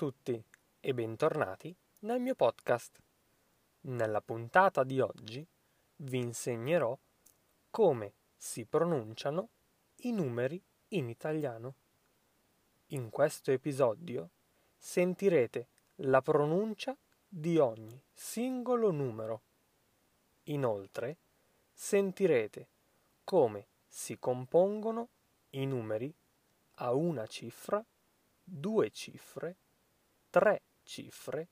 tutti e bentornati nel mio podcast. Nella puntata di oggi vi insegnerò come si pronunciano i numeri in italiano. In questo episodio sentirete la pronuncia di ogni singolo numero. Inoltre sentirete come si compongono i numeri a una cifra, due cifre, tre cifre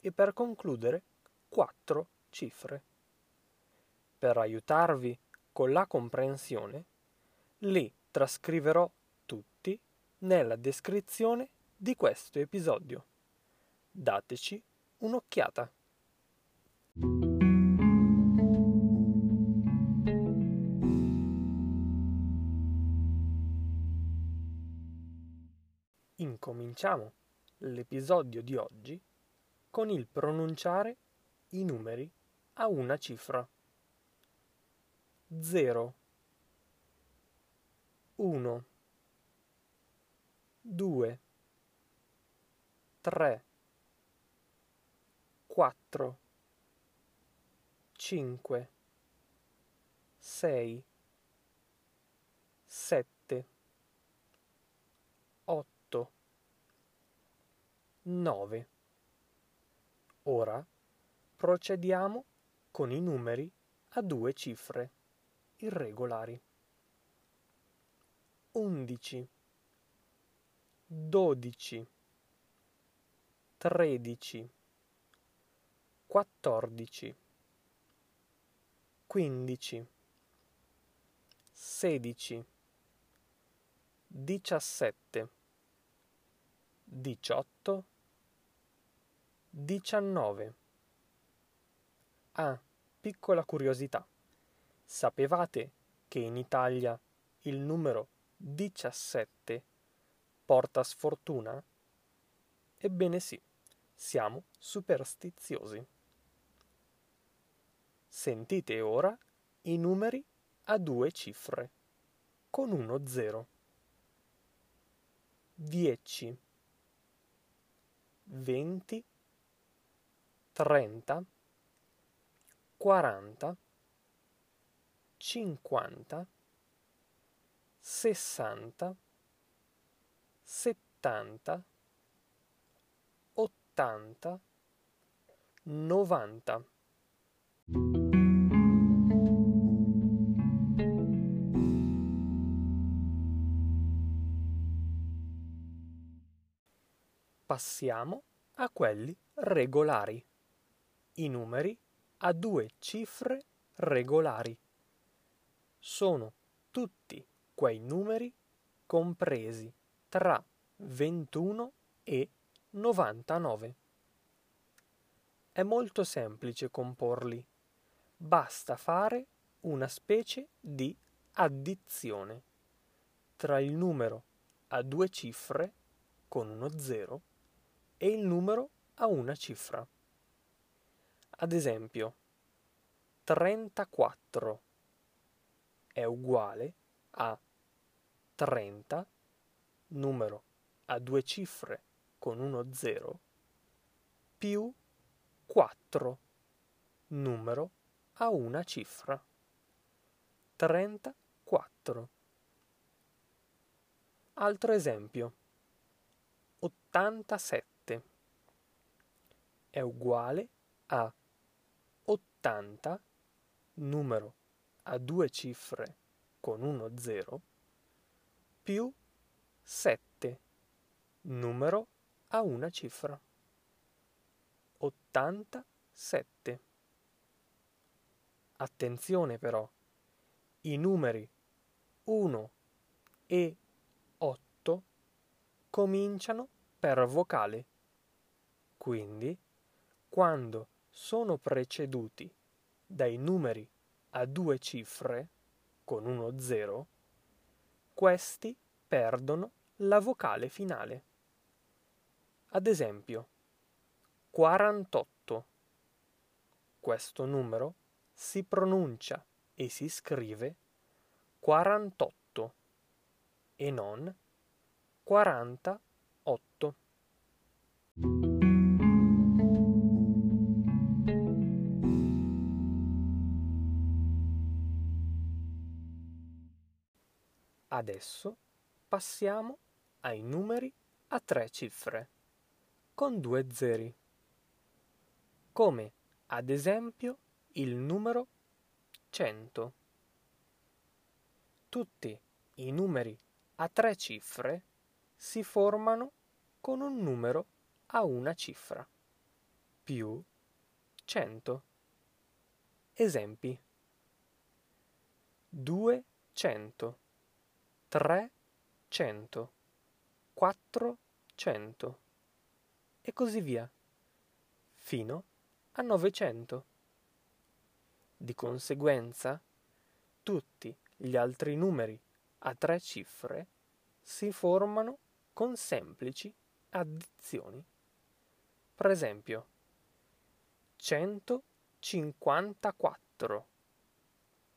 e per concludere quattro cifre. Per aiutarvi con la comprensione, li trascriverò tutti nella descrizione di questo episodio. Dateci un'occhiata. Incominciamo l'episodio di oggi con il pronunciare i numeri a una cifra. 0 1 2 3 4 5 6 7 8 9 Ora procediamo con i numeri a due cifre irregolari. 11 12 13 14 15 16 17 18 19 Ah, piccola curiosità. Sapevate che in Italia il numero 17 porta sfortuna? Ebbene sì, siamo superstiziosi. Sentite ora i numeri a due cifre, con uno zero. 10 20 30 40 50 60 70 80 90 Passiamo a quelli regolari. I numeri a due cifre regolari. Sono tutti quei numeri compresi tra 21 e 99. È molto semplice comporli. Basta fare una specie di addizione tra il numero a due cifre con uno zero e il numero a una cifra. Ad esempio, 34 è uguale a 30, numero a due cifre con uno zero, più 4, numero a una cifra. 34. Altro esempio. 87 è uguale a 80, numero a due cifre con uno zero, più 7, numero a una cifra. 87. Attenzione però, i numeri 1 e 8 cominciano per vocale. Quindi, quando sono preceduti dai numeri a due cifre, con uno zero, questi perdono la vocale finale. Ad esempio, 48. Questo numero si pronuncia e si scrive 48 e non 48. Adesso passiamo ai numeri a tre cifre con due zeri, come ad esempio il numero 100. Tutti i numeri a tre cifre si formano con un numero a una cifra più 100. Esempi 200 300 400 e così via fino a 900. Di conseguenza, tutti gli altri numeri a tre cifre si formano con semplici addizioni. Per esempio, 154,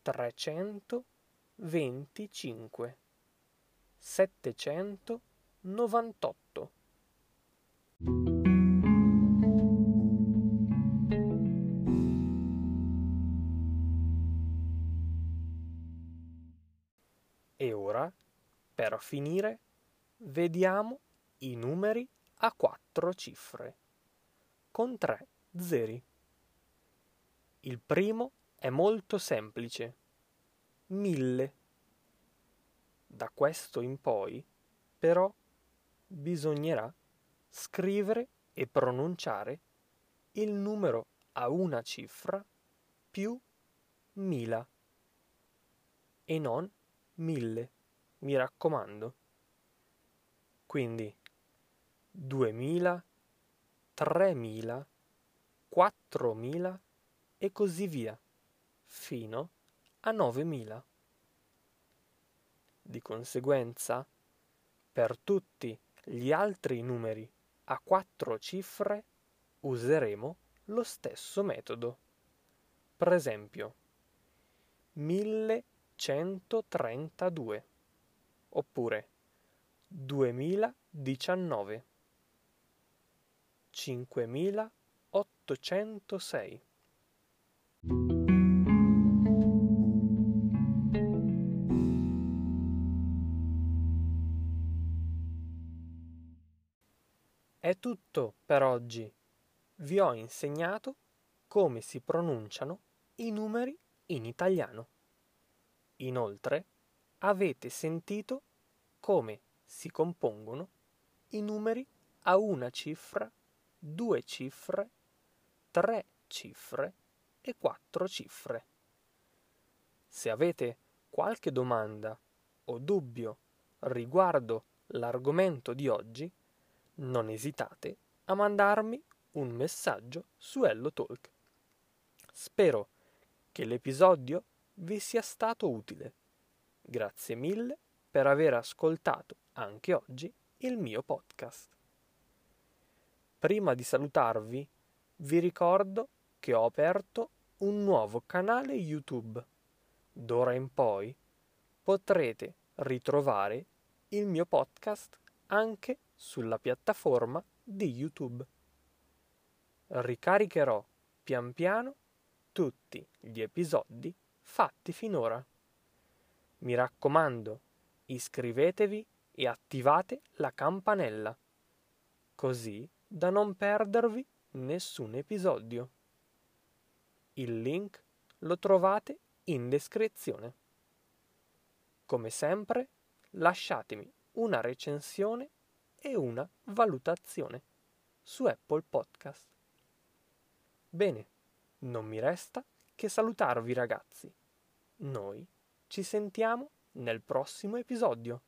325, 798. E ora, per finire, vediamo i numeri a quattro cifre, con tre zeri. Il primo è molto semplice, mille. Da questo in poi, però, bisognerà scrivere e pronunciare il numero a una cifra più mila e non mille, mi raccomando. Quindi 2000, 3000, 4000 e così via, fino a 9000. Di conseguenza, per tutti gli altri numeri a quattro cifre useremo lo stesso metodo. Per esempio, 1132 oppure 2019 5806 È tutto per oggi. Vi ho insegnato come si pronunciano i numeri in italiano. Inoltre, avete sentito come si compongono i numeri a una cifra, due cifre, tre cifre e quattro cifre. Se avete qualche domanda o dubbio riguardo l'argomento di oggi, non esitate a mandarmi un messaggio su HelloTalk. Spero che l'episodio vi sia stato utile. Grazie mille per aver ascoltato anche oggi il mio podcast. Prima di salutarvi, vi ricordo che ho aperto un nuovo canale YouTube. D'ora in poi potrete ritrovare il mio podcast anche sulla piattaforma di YouTube. Ricaricherò pian piano tutti gli episodi fatti finora. Mi raccomando, iscrivetevi e attivate la campanella, così da non perdervi nessun episodio. Il link lo trovate in descrizione. Come sempre, lasciatemi una recensione e una valutazione su Apple Podcast. Bene, non mi resta che salutarvi ragazzi. Noi ci sentiamo nel prossimo episodio.